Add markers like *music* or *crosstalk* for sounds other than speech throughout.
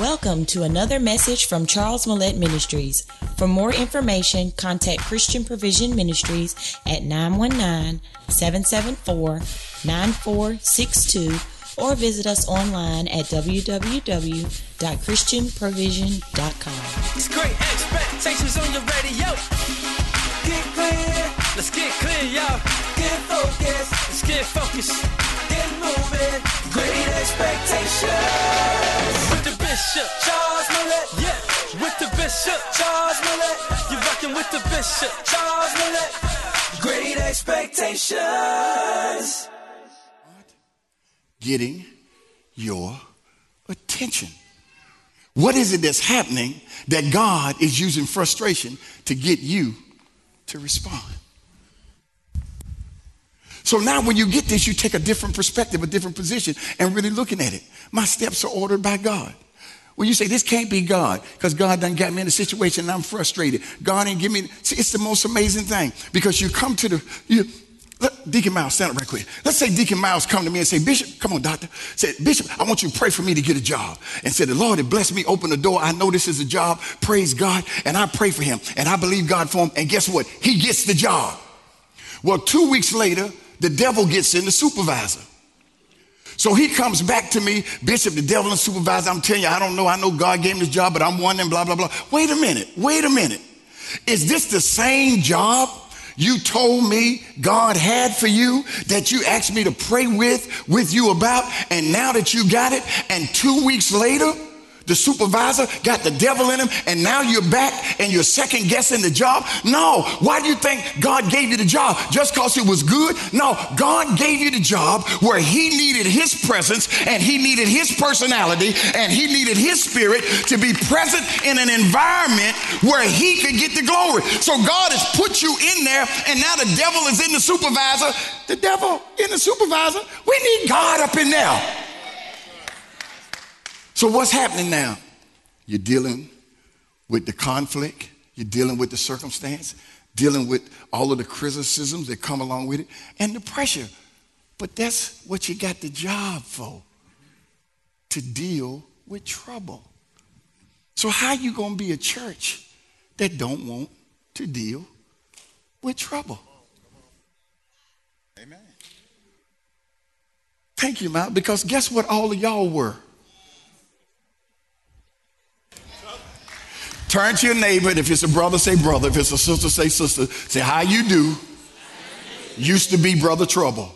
Welcome to another message from Charles Mellette Ministries. For more information, contact Christian Provision Ministries at 919 774 9462 or visit us online at www.christianprovision.com. It's great expectations on your radio. Get clear. Let's get clear, y'all. Get focused. Let's get focused. Get moving. Great expectations. Bishop, Charles Mellette. Yeah. With the bishop, Charles Mellette. You're rocking with the bishop, Charles Mellette. Great expectations. getting your attention. What is it that's happening that God is using frustration to get you to respond? So now, when you get this, you take a different perspective, a different position, and really looking at it. My steps are ordered by God. When you say this can't be God, because God done got me in a situation and I'm frustrated. God ain't give me. See, it's the most amazing thing because you come to the you. Deacon Miles, stand up right quick. Let's say Deacon Miles come to me and say, Bishop, come on, doctor. Say, Bishop, I want you to pray for me to get a job. And say, the Lord had blessed me, open the door. I know this is a job. Praise God. And I pray for him. And I believe God for him. And guess what? He gets the job. Well, two weeks later, the devil gets in the supervisor. So he comes back to me, Bishop, the devil and supervisor. I'm telling you, I don't know. I know God gave me this job, but I'm wondering, blah, blah, blah. Wait a minute. Wait a minute. Is this the same job you told me God had for you that you asked me to pray with, with you about? And now that you got it, and two weeks later, the supervisor got the devil in him, and now you're back and you're second guessing the job? No. Why do you think God gave you the job? Just because it was good? No. God gave you the job where He needed His presence and He needed His personality and He needed His spirit to be present in an environment where He could get the glory. So God has put you in there, and now the devil is in the supervisor. The devil in the supervisor. We need God up in there. So, what's happening now? You're dealing with the conflict, you're dealing with the circumstance, dealing with all of the criticisms that come along with it, and the pressure. But that's what you got the job for to deal with trouble. So, how you going to be a church that don't want to deal with trouble? Amen. Thank you, Mount, because guess what all of y'all were? Turn to your neighbor, if it's a brother, say brother. If it's a sister, say sister. Say, how you do? Used to be brother trouble.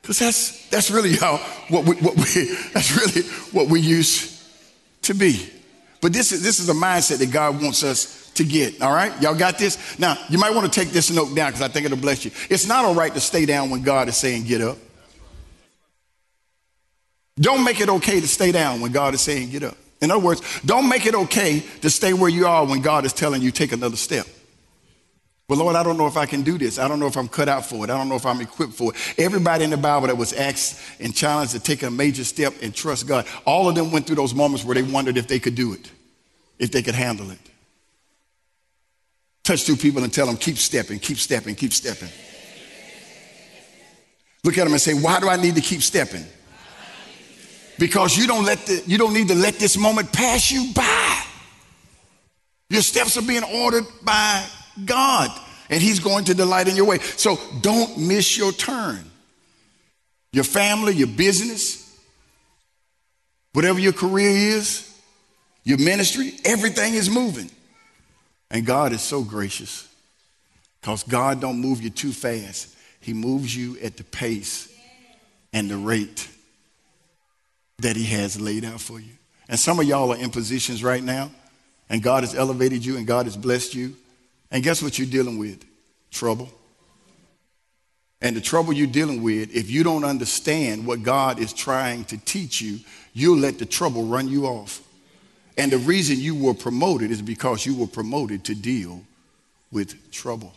Because that's, that's really how, what we, what we, *laughs* that's really what we used to be. But this is, this is a mindset that God wants us to get, all right? Y'all got this? Now, you might want to take this note down because I think it'll bless you. It's not all right to stay down when God is saying get up. Don't make it okay to stay down when God is saying get up. In other words, don't make it okay to stay where you are when God is telling you take another step. Well, Lord, I don't know if I can do this. I don't know if I'm cut out for it. I don't know if I'm equipped for it. Everybody in the Bible that was asked and challenged to take a major step and trust God, all of them went through those moments where they wondered if they could do it, if they could handle it. Touch two people and tell them, keep stepping, keep stepping, keep stepping. Look at them and say, why do I need to keep stepping? Because you don't let the, you don't need to let this moment pass you by. Your steps are being ordered by God, and He's going to delight in your way. So don't miss your turn. Your family, your business, whatever your career is, your ministry, everything is moving. And God is so gracious because God don't move you too fast. He moves you at the pace and the rate that He has laid out for you. And some of y'all are in positions right now, and God has elevated you and God has blessed you. And guess what you're dealing with? Trouble. And the trouble you're dealing with, if you don't understand what God is trying to teach you, you'll let the trouble run you off. And the reason you were promoted is because you were promoted to deal with trouble.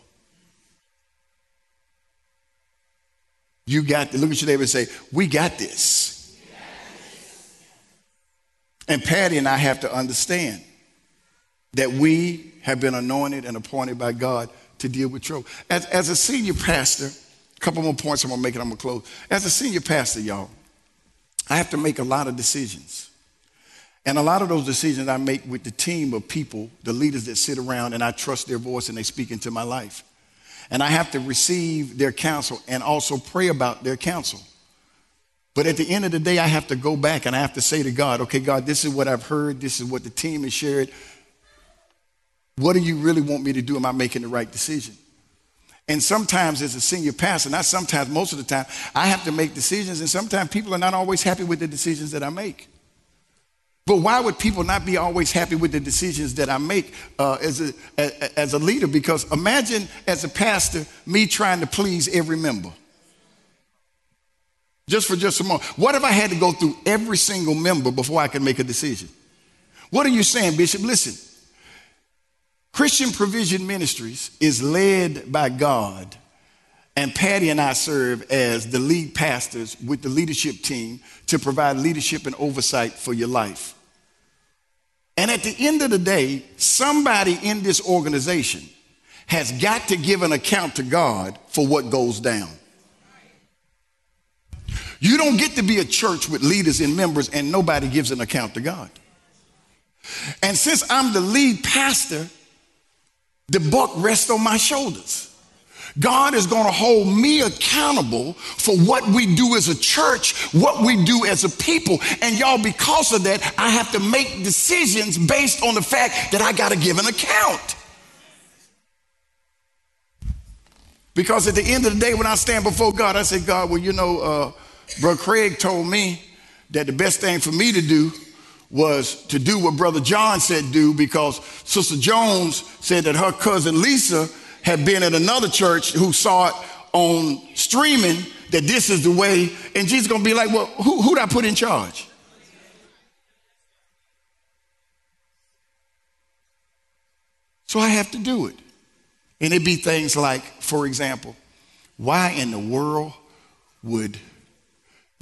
You got to look at your neighbor and say, We got this. And Patty and I have to understand that we have been anointed and appointed by God to deal with trouble. As, as a senior pastor, A couple more points I'm gonna make and I'm gonna close. As a senior pastor, y'all, I have to make a lot of decisions. And a lot of those decisions I make with the team of people, the leaders that sit around, and I trust their voice and they speak into my life. And I have to receive their counsel and also pray about their counsel. But at the end of the day, I have to go back and I have to say to God, okay, God, this is what I've heard. This is what the team has shared. What do you really want me to do? Am I making the right decision? And sometimes, as a senior pastor, not sometimes, most of the time, I have to make decisions, and sometimes people are not always happy with the decisions that I make. But why would people not be always happy with the decisions that I make uh, as, a, as a leader? Because imagine, as a pastor, me trying to please every member. Just for just a moment. What if I had to go through every single member before I could make a decision? What are you saying, Bishop? Listen, Christian Provision Ministries is led by God, and Patty and I serve as the lead pastors with the leadership team to provide leadership and oversight for your life. And at the end of the day, somebody in this organization has got to give an account to God for what goes down. You don't get to be a church with leaders and members and nobody gives an account to God. And since I'm the lead pastor, the buck rests on my shoulders. God is going to hold me accountable for what we do as a church, what we do as a people. And y'all, because of that, I have to make decisions based on the fact that I got to give an account. Because at the end of the day, when I stand before God, I say, God, well, you know, uh, Brother Craig told me that the best thing for me to do was to do what Brother John said do because Sister Jones said that her cousin Lisa had been at another church who saw it on streaming that this is the way, and Jesus gonna be like, well, who, who'd I put in charge? So I have to do it. And it'd be things like, for example, why in the world would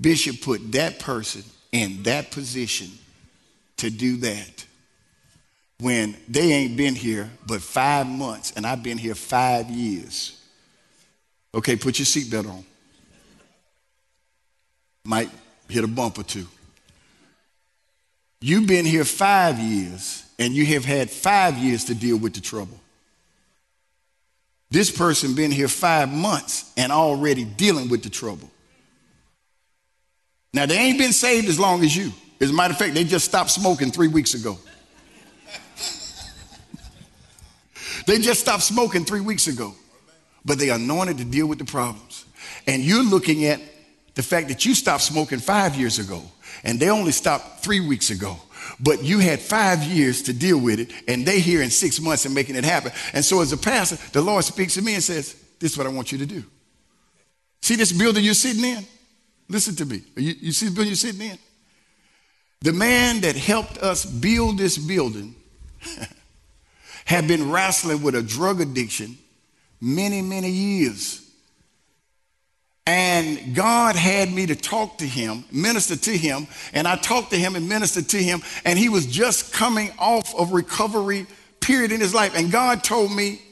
Bishop put that person in that position to do that when they ain't been here but five months and I've been here five years. Okay, put your seatbelt on. Might hit a bump or two. You've been here five years and you have had five years to deal with the trouble. This person been here five months and already dealing with the trouble. Now they ain't been saved as long as you. As a matter of fact, they just stopped smoking three weeks ago. *laughs* they just stopped smoking three weeks ago, but they anointed to deal with the problems. And you're looking at the fact that you stopped smoking five years ago, and they only stopped three weeks ago. But you had five years to deal with it, and they here in six months and making it happen. And so, as a pastor, the Lord speaks to me and says, This is what I want you to do. See this building you're sitting in? Listen to me. You, you see the building you're sitting in? The man that helped us build this building *laughs* had been wrestling with a drug addiction many, many years. And God had me to talk to him, minister to him, and I talked to him and ministered to him, and he was just coming off of recovery period in his life. And God told me,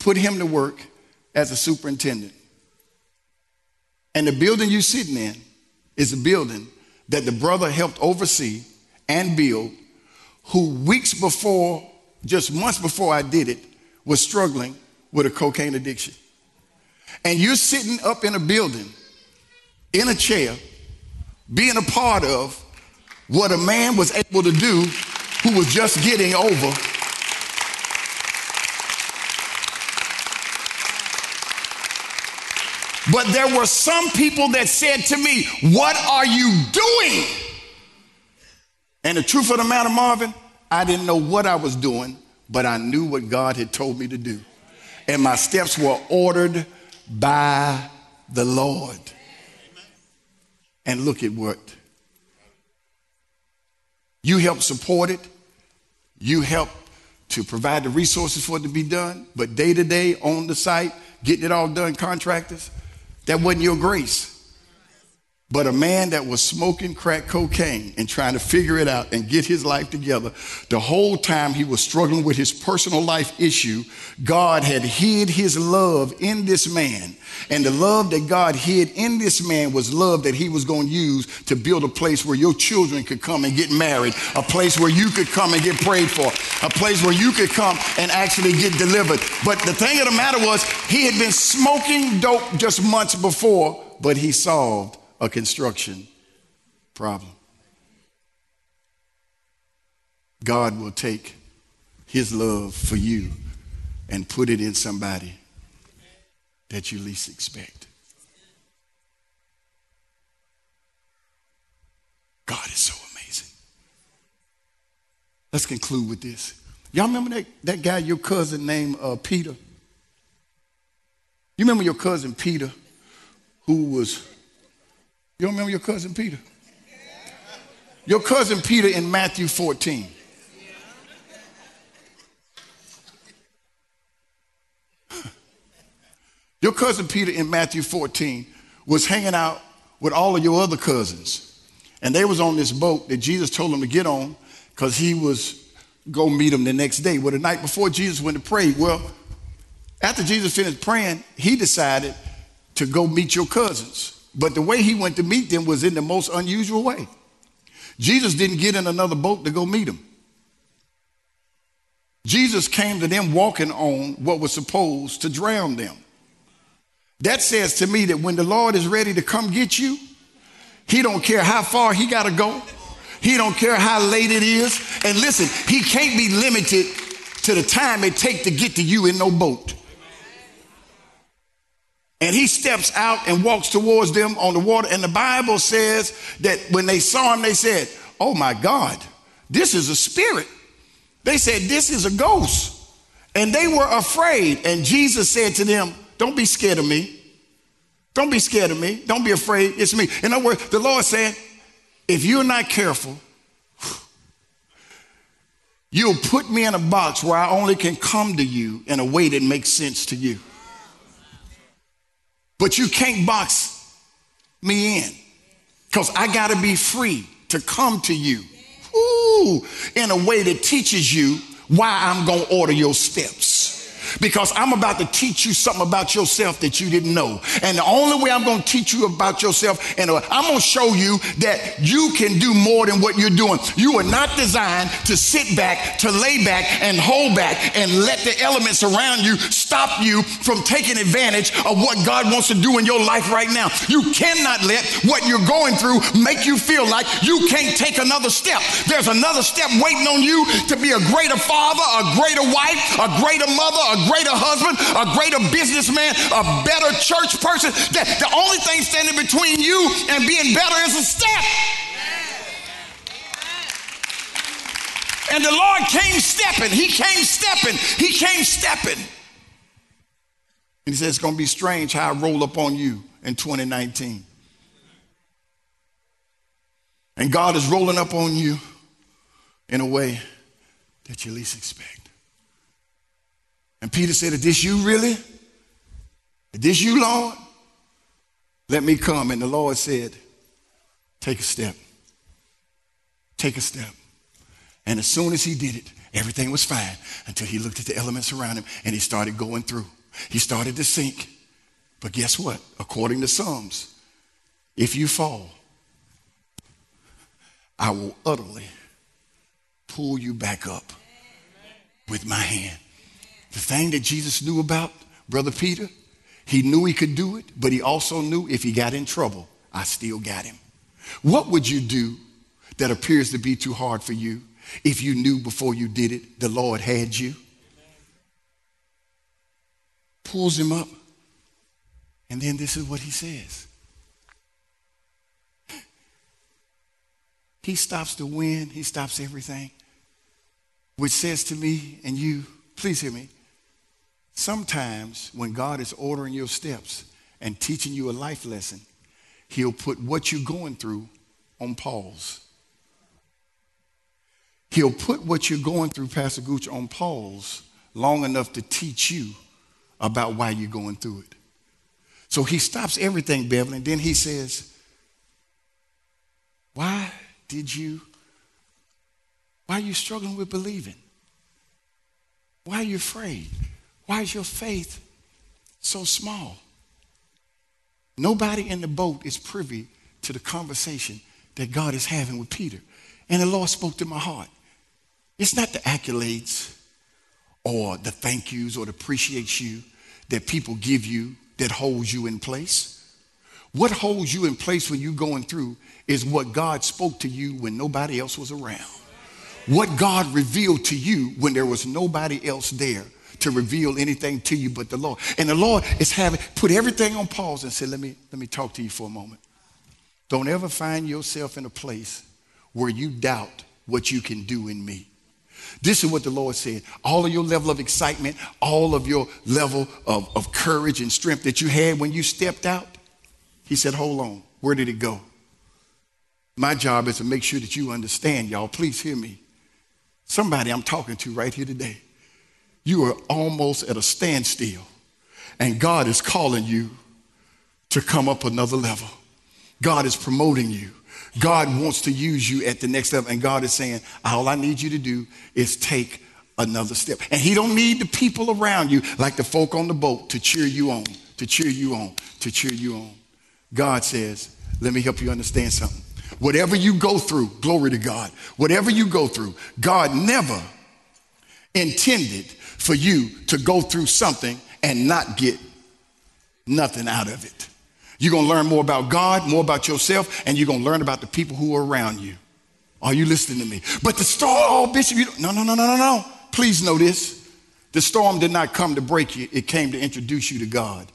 put him to work as a superintendent. And the building you're sitting in is a building that the brother helped oversee and build, who weeks before, just months before I did it, was struggling with a cocaine addiction. And you're sitting up in a building, in a chair, being a part of what a man was able to do who was just getting over But there were some people that said to me, What are you doing? And the truth of the matter, Marvin, I didn't know what I was doing, but I knew what God had told me to do. And my steps were ordered by the Lord. And look, it worked. You helped support it, you helped to provide the resources for it to be done, but day to day on the site, getting it all done, contractors, that wasn't your grace. But a man that was smoking crack cocaine and trying to figure it out and get his life together, the whole time he was struggling with his personal life issue, God had hid his love in this man. And the love that God hid in this man was love that he was going to use to build a place where your children could come and get married, a place where you could come and get prayed for, a place where you could come and actually get delivered. But the thing of the matter was, he had been smoking dope just months before, but he solved a construction problem. God will take his love for you and put it in somebody that you least expect. God is so amazing. Let's conclude with this. Y'all remember that, that guy, your cousin named uh, Peter? You remember your cousin Peter, who was you remember your cousin Peter? Your cousin Peter in Matthew 14. Your cousin Peter in Matthew 14 was hanging out with all of your other cousins. And they was on this boat that Jesus told them to get on because he was go meet them the next day. Well, the night before Jesus went to pray, well, after Jesus finished praying, he decided to go meet your cousins. But the way he went to meet them was in the most unusual way. Jesus didn't get in another boat to go meet them. Jesus came to them walking on what was supposed to drown them. That says to me that when the Lord is ready to come get you, he don't care how far he got to go. He don't care how late it is. And listen, he can't be limited to the time it take to get to you in no boat. And he steps out and walks towards them on the water. And the Bible says that when they saw him, they said, Oh my God, this is a spirit. They said, This is a ghost. And they were afraid. And Jesus said to them, Don't be scared of me. Don't be scared of me. Don't be afraid. It's me. In other words, the Lord said, If you're not careful, you'll put me in a box where I only can come to you in a way that makes sense to you. But you can't box me in because I got to be free to come to you. Ooh, in a way that teaches you why I'm going to order your steps because I'm about to teach you something about yourself that you didn't know. And the only way I'm going to teach you about yourself, and uh, I'm going to show you that you can do more than what you're doing. You are not designed to sit back, to lay back, and hold back, and let the elements around you stop you from taking advantage of what God wants to do in your life right now. You cannot let what you're going through make you feel like you can't take another step. There's another step waiting on you to be a greater father, a greater wife, a greater mother, a greater husband, a greater businessman, a better church person. That the only thing standing between you and being better is a step. And the Lord came stepping. He came stepping. He came stepping. And he said, It's going to be strange how I roll up on you in 2019. And God is rolling up on you in a way that you least expect. And Peter said, Is this you really? Is this you, Lord? Let me come. And the Lord said, Take a step. Take a step. And as soon as he did it, everything was fine until he looked at the elements around him and he started going through. He started to sink. But guess what? According to Psalms, if you fall, I will utterly pull you back up with my hand. The thing that Jesus knew about Brother Peter, he knew he could do it, but he also knew if he got in trouble, I still got him. What would you do that appears to be too hard for you if you knew before you did it the Lord had you? Pulls him up, and then this is what he says. He stops the wind, he stops everything, which says to me and you, please hear me, Sometimes when God is ordering your steps and teaching you a life lesson, He'll put what you're going through on pause. He'll put what you're going through, Pastor Gooch, on pause long enough to teach you about why you're going through it. So he stops everything, Beverly, and then he says, Why did you? Why are you struggling with believing? Why are you afraid? Why is your faith so small? Nobody in the boat is privy to the conversation that God is having with Peter. And the Lord spoke to my heart. It's not the accolades or the thank yous or the appreciate you that people give you that holds you in place. What holds you in place when you're going through is what God spoke to you when nobody else was around. What God revealed to you when there was nobody else there to reveal anything to you but the Lord. And the Lord is having put everything on pause and said, Let me let me talk to you for a moment. Don't ever find yourself in a place where you doubt what you can do in me. This is what the Lord said. All of your level of excitement, all of your level of, of courage and strength that you had when you stepped out, He said, Hold on. Where did it go? My job is to make sure that you understand, y'all. Please hear me. Somebody I'm talking to right here today. You are almost at a standstill, and God is calling you to come up another level. God is promoting you. God wants to use you at the next level. And God is saying, all I need you to do is take another step. And he don't need the people around you, like the folk on the boat, to cheer you on, to cheer you on, to cheer you on. God says, let me help you understand something. Whatever you go through, glory to God, whatever you go through, God never intended for you to go through something and not get nothing out of it. You're going to learn more about God, more about yourself, and you're going to learn about the people who are around you. Are you listening to me? But the storm, oh, Bishop, you no, no, no, no, no, no. Please know this. The storm did not come to break you, it came to introduce you to God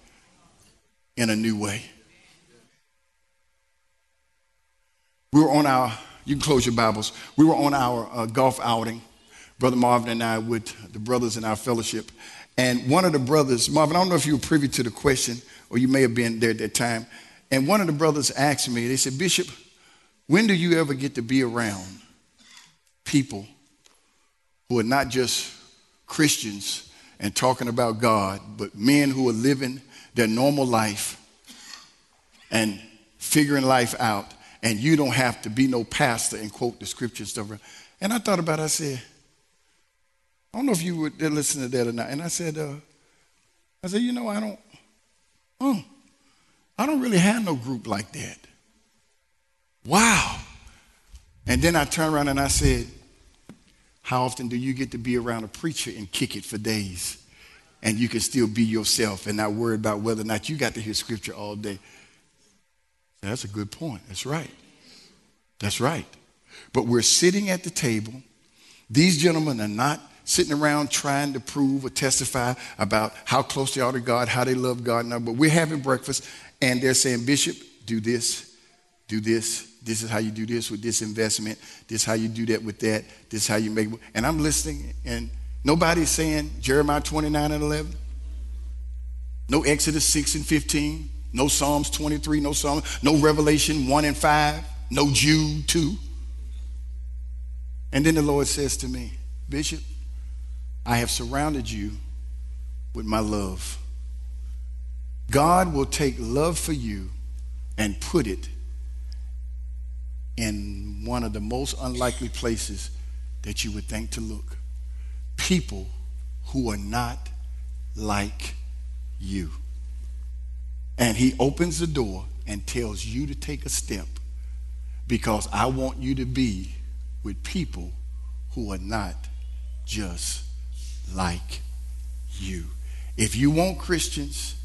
in a new way. We were on our, you can close your Bibles, we were on our uh, golf outing, Brother Marvin and I, with the brothers in our fellowship. And one of the brothers, Marvin, I don't know if you were privy to the question, or you may have been there at that time. And one of the brothers asked me, they said, Bishop, when do you ever get to be around people who are not just Christians and talking about God, but men who are living their normal life and figuring life out, and you don't have to be no pastor and quote the scriptures. and I thought about it, I said, I don't know if you would listen to that or not. And I said, uh, I said, you know, I don't, Oh, I don't really have no group like that. Wow. And then I turned around and I said, How often do you get to be around a preacher and kick it for days? And you can still be yourself and not worry about whether or not you got to hear scripture all day. That's a good point. That's right. That's right. But we're sitting at the table. These gentlemen are not sitting around trying to prove or testify about how close they are to God, how they love God. No, but we're having breakfast and they're saying, Bishop, do this, do this. This is how you do this with this investment. This is how you do that with that. This is how you make. And I'm listening, and nobody's saying Jeremiah 29 and 11. No Exodus 6 and 15. No Psalms 23. No Psalm. No Revelation 1 and 5. No Jude 2. And then the Lord says to me, Bishop, I have surrounded you with my love. God will take love for you and put it in one of the most unlikely places that you would think to look. People who are not like you. And he opens the door and tells you to take a step because I want you to be with people who are not just like you. If you want Christians,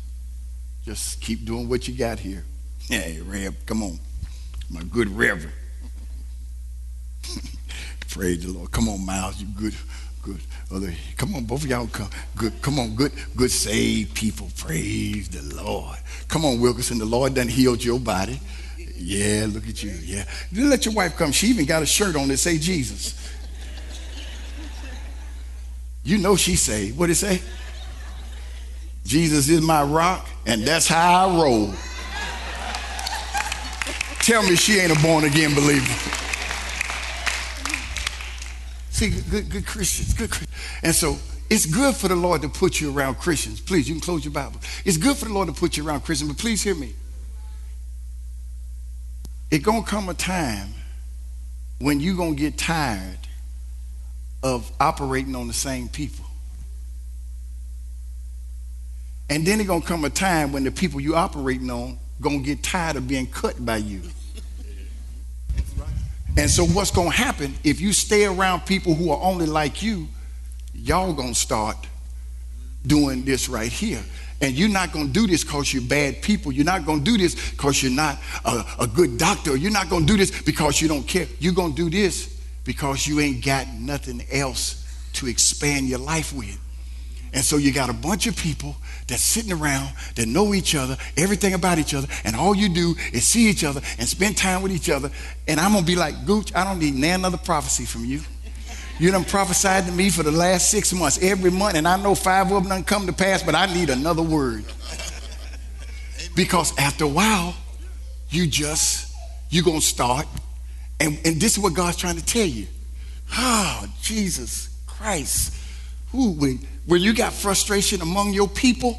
just keep doing what you got here. Hey, Rev, come on. My good Reverend. *laughs* Praise the Lord. Come on, Miles, you good, good. Other, come on, both of y'all come. Good, come on, good, good saved people. Praise the Lord. Come on, Wilkerson. The Lord done healed your body. Yeah, look at you. Yeah. Let your wife come. She even got a shirt on that say Jesus. You know she say, what it say? Jesus is my rock, and that's how I roll. Tell me she ain't a born again believer. See, good, good Christians, good Christians. And so it's good for the Lord to put you around Christians. Please, you can close your Bible. It's good for the Lord to put you around Christians, but please hear me. It's gonna come a time when you going to get tired of operating on the same people. And then it's to come a time when the people you operating on to get tired of being cut by you. And so what's to happen if you stay around people who are only like you, y'all to start doing this right here. And you're not going to do this because you're bad people. You're not going to do this because you're not a, a good doctor. You're not going to do this because you don't care. You're going to do this because you ain't got nothing else to expand your life with. And so you got a bunch of people that's sitting around that know each other, everything about each other, and all you do is see each other and spend time with each other. And I'm gonna be like, Gooch, I don't need another prophecy from you. You done prophesied to me for the last six months, every month, and I know five of them done come to pass, but I need another word. *laughs* Because after a while, you just, you're gonna start, and, and this is what God's trying to tell you. Oh, Jesus Christ. Ooh, when, when you got frustration among your people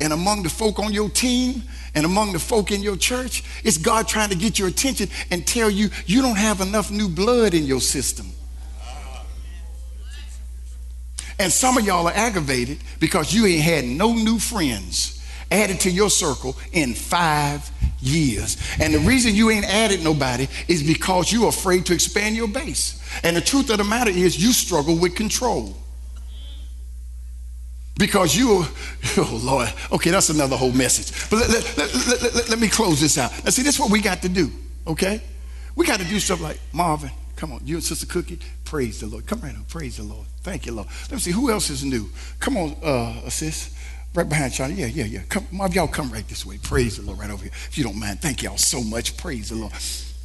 and among the folk on your team and among the folk in your church, it's God trying to get your attention and tell you you don't have enough new blood in your system. And some of y'all are aggravated because you ain't had no new friends added to your circle in five years. And the reason you ain't added nobody is because you're afraid to expand your base. And the truth of the matter is, you struggle with control. Because you, *laughs* oh Lord, okay, that's another whole message. But let, let, let, let, me close this out. Now, see, this is what we got to do, okay? We got to do stuff like Marvin, come on, you and Sister Cookie, praise the Lord. Come right on, praise the Lord. Thank you, Lord. Let me see, who else is new? Come on, uh, sis. Right behind Charlie. Yeah, yeah, yeah. Come, y'all come right this way. Praise the Lord right over here. If you don't mind, thank y'all so much. Praise the Lord.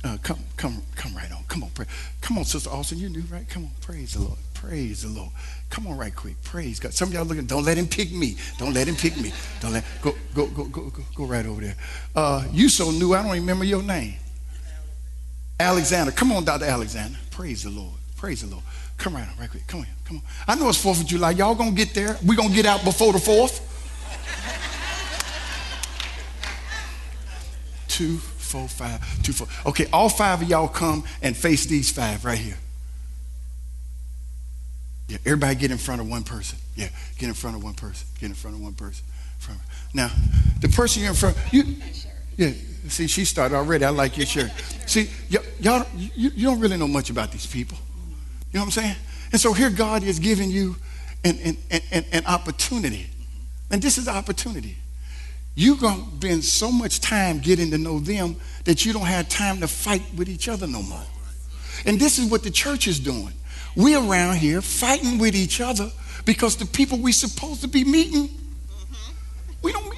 Uh, come, come, come right on. Come on, pray. Come on, Sister Austin. You're new, right? Come on, praise the Lord. Praise the Lord. Come on, right quick. Praise God. Some of y'all looking. Don't let him pick me. Don't let him pick me. Don't let. Go, go, go, go, go, go right over there. Uh, you so new. I don't remember your name. Alexander. Come on, Doctor Alexander. Praise the Lord. Praise the Lord. Come right on, right quick. Come on, come on. I know it's Fourth of July. Y'all gonna get there. We gonna get out before the fourth. Two, four, five, two, four. Okay, all five of y'all come and face these five right here. Yeah, everybody get in front of one person. Yeah, get in front of one person. Get in front of one person. Now, the person you're in front, you, yeah. See, she started already. I like your shirt. See, y- y'all, you, you don't really know much about these people. You know what I'm saying? And so here God is giving you an, an, an, an opportunity. And this is opportunity. You're going to spend so much time getting to know them that you don't have time to fight with each other no more. And this is what the church is doing. We're around here fighting with each other because the people we're supposed to be meeting, we don't.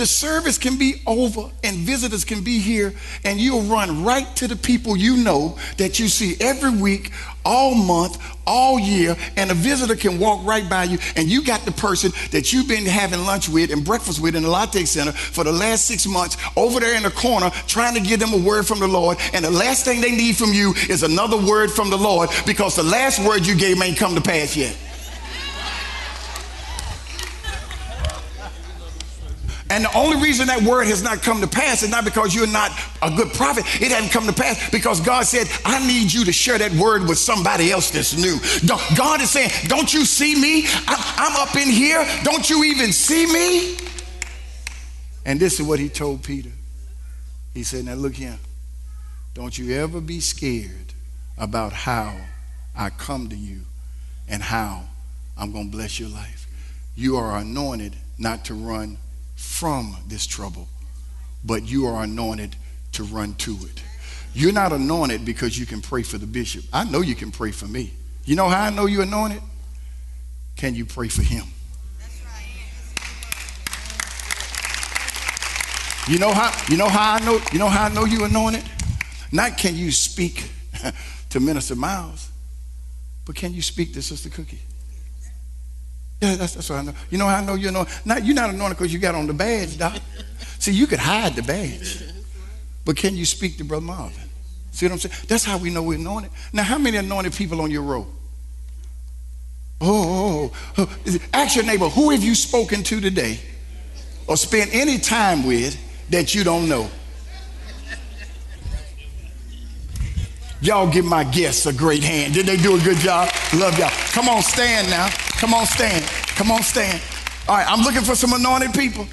The service can be over and visitors can be here, and you'll run right to the people you know that you see every week, all month, all year, and a visitor can walk right by you, and you got the person that you've been having lunch with and breakfast with in the latte center for the last six months over there in the corner trying to give them a word from the Lord, and the last thing they need from you is another word from the Lord because the last word you gave ain't come to pass yet. And the only reason that word has not come to pass is not because you're not a good prophet. It hasn't come to pass because God said, I need you to share that word with somebody else that's new. God is saying, Don't you see me? I'm up in here. Don't you even see me? And this is what he told Peter. He said, Now look here. Don't you ever be scared about how I come to you and how I'm going to bless your life. You are anointed not to run from this trouble, but you are anointed to run to it. You're not anointed because you can pray for the bishop. I know you can pray for me. You know how I know you're anointed? Can you pray for him? You know how you know how I know you know how I know you anointed? Not can you speak *laughs* to Minister Miles, but can you speak to Sister Cookie? Yeah, that's, that's what I know. You know how I know you're anointed? Not, you're not anointed because you got on the badge, Doc. See, you could hide the badge. But can you speak to Brother Marvin? See what I'm saying? That's how we know we're anointed. Now, how many anointed people on your row? Oh, oh, oh, oh, ask your neighbor, who have you spoken to today or spent any time with that you don't know? Y'all give my guests a great hand. Did they do a good job? Love y'all. Come on, stand now. Come on, stand. Come on, stand. All right, I'm looking for some anointed people.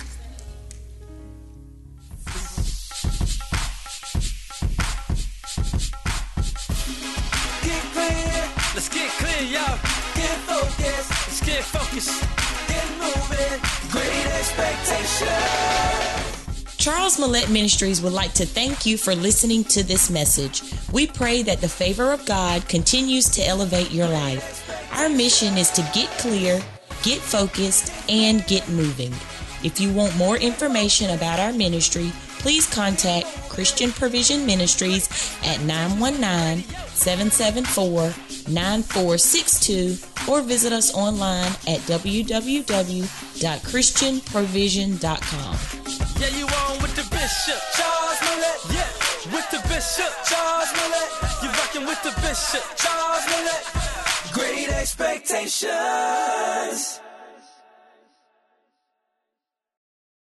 Get clear. Let's get clear, y'all. Get focused. Let's get focused. Get moving. Great expectations. Charles Mellette Ministries would like to thank you for listening to this message. We pray that the favor of God continues to elevate your life. Our mission is to get clear, get focused, and get moving. If you want more information about our ministry, please contact Christian Provision Ministries at 919 774 9462 or visit us online at www.christianprovision.com. Yeah, you on with the bishop, Charles Mellette. Yeah, with the bishop, Charles Mellette. You rocking with the bishop, Charles Mellette. Great expectations.